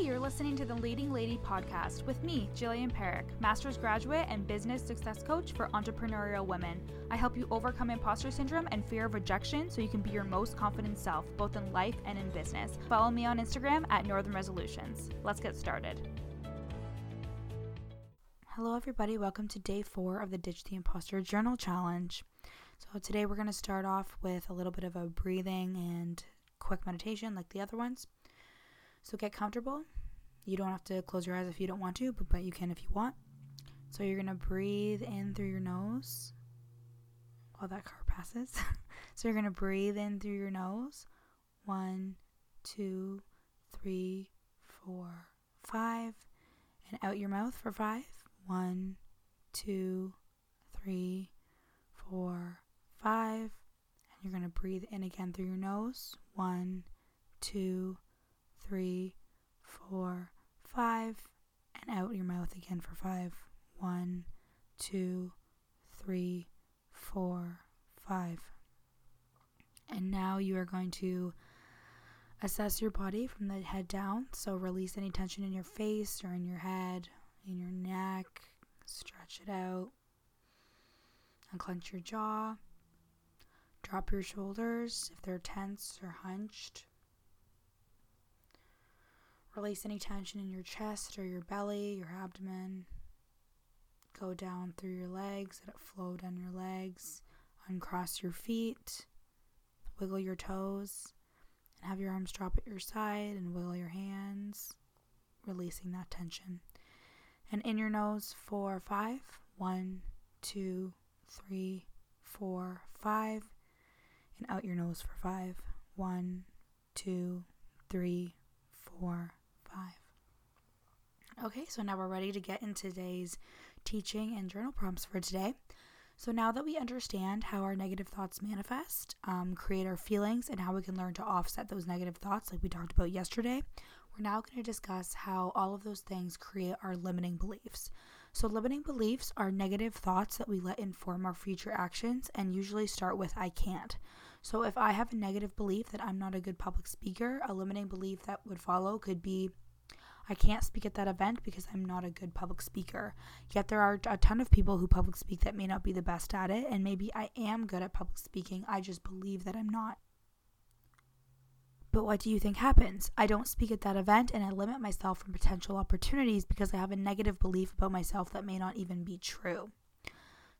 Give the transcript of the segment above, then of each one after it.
You're listening to the Leading Lady podcast with me, Jillian Perrick, master's graduate and business success coach for entrepreneurial women. I help you overcome imposter syndrome and fear of rejection so you can be your most confident self, both in life and in business. Follow me on Instagram at Northern Resolutions. Let's get started. Hello, everybody. Welcome to day four of the Ditch the Imposter Journal Challenge. So, today we're going to start off with a little bit of a breathing and quick meditation like the other ones. So get comfortable. You don't have to close your eyes if you don't want to, but, but you can if you want. So you're going to breathe in through your nose while that car passes. so you're going to breathe in through your nose. One, two, three, four, five. And out your mouth for five. One, two, three, four, five. And you're going to breathe in again through your nose. One, two, three, four, five, and out your mouth again for five. One, two, three, four, five. And now you are going to assess your body from the head down. So release any tension in your face or in your head, in your neck. Stretch it out. Unclench your jaw. Drop your shoulders if they're tense or hunched. Release any tension in your chest or your belly, your abdomen. Go down through your legs, let it flow down your legs. Uncross your feet. Wiggle your toes. And have your arms drop at your side and wiggle your hands, releasing that tension. And in your nose for five. One, two, three, four, five. And out your nose for five. One, two, three, four, five. Okay, so now we're ready to get into today's teaching and journal prompts for today. So now that we understand how our negative thoughts manifest, um, create our feelings, and how we can learn to offset those negative thoughts, like we talked about yesterday, we're now going to discuss how all of those things create our limiting beliefs. So, limiting beliefs are negative thoughts that we let inform our future actions and usually start with I can't. So, if I have a negative belief that I'm not a good public speaker, a limiting belief that would follow could be I can't speak at that event because I'm not a good public speaker. Yet there are a ton of people who public speak that may not be the best at it, and maybe I am good at public speaking. I just believe that I'm not. But what do you think happens? I don't speak at that event and I limit myself from potential opportunities because I have a negative belief about myself that may not even be true.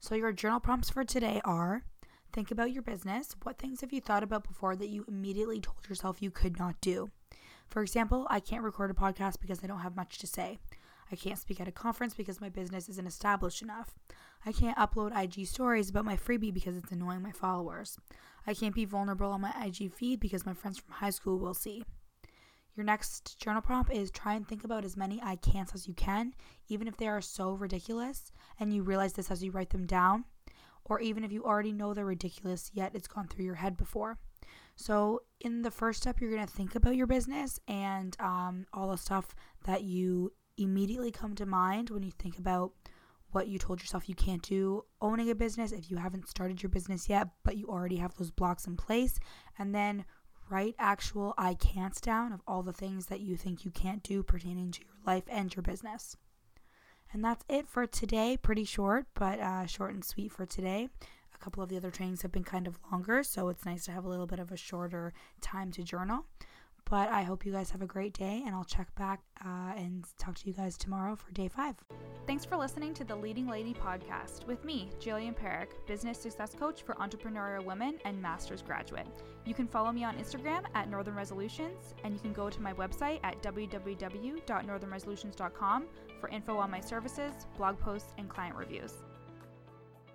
So, your journal prompts for today are think about your business. What things have you thought about before that you immediately told yourself you could not do? For example, I can't record a podcast because I don't have much to say. I can't speak at a conference because my business isn't established enough. I can't upload IG stories about my freebie because it's annoying my followers. I can't be vulnerable on my IG feed because my friends from high school will see. Your next journal prompt is try and think about as many I can'ts as you can, even if they are so ridiculous and you realize this as you write them down, or even if you already know they're ridiculous yet it's gone through your head before. So, in the first step, you're going to think about your business and um, all the stuff that you immediately come to mind when you think about what you told yourself you can't do owning a business if you haven't started your business yet, but you already have those blocks in place. And then write actual I can'ts down of all the things that you think you can't do pertaining to your life and your business. And that's it for today. Pretty short, but uh, short and sweet for today A couple of the other trainings have been kind of longer, so it's nice to have a little bit of a shorter time to journal. But I hope you guys have a great day, and I'll check back uh, and talk to you guys tomorrow for day five. Thanks for listening to the Leading Lady podcast with me, Jillian Perrick, business success coach for entrepreneurial women and master's graduate. You can follow me on Instagram at Northern Resolutions, and you can go to my website at www.northernresolutions.com for info on my services, blog posts, and client reviews.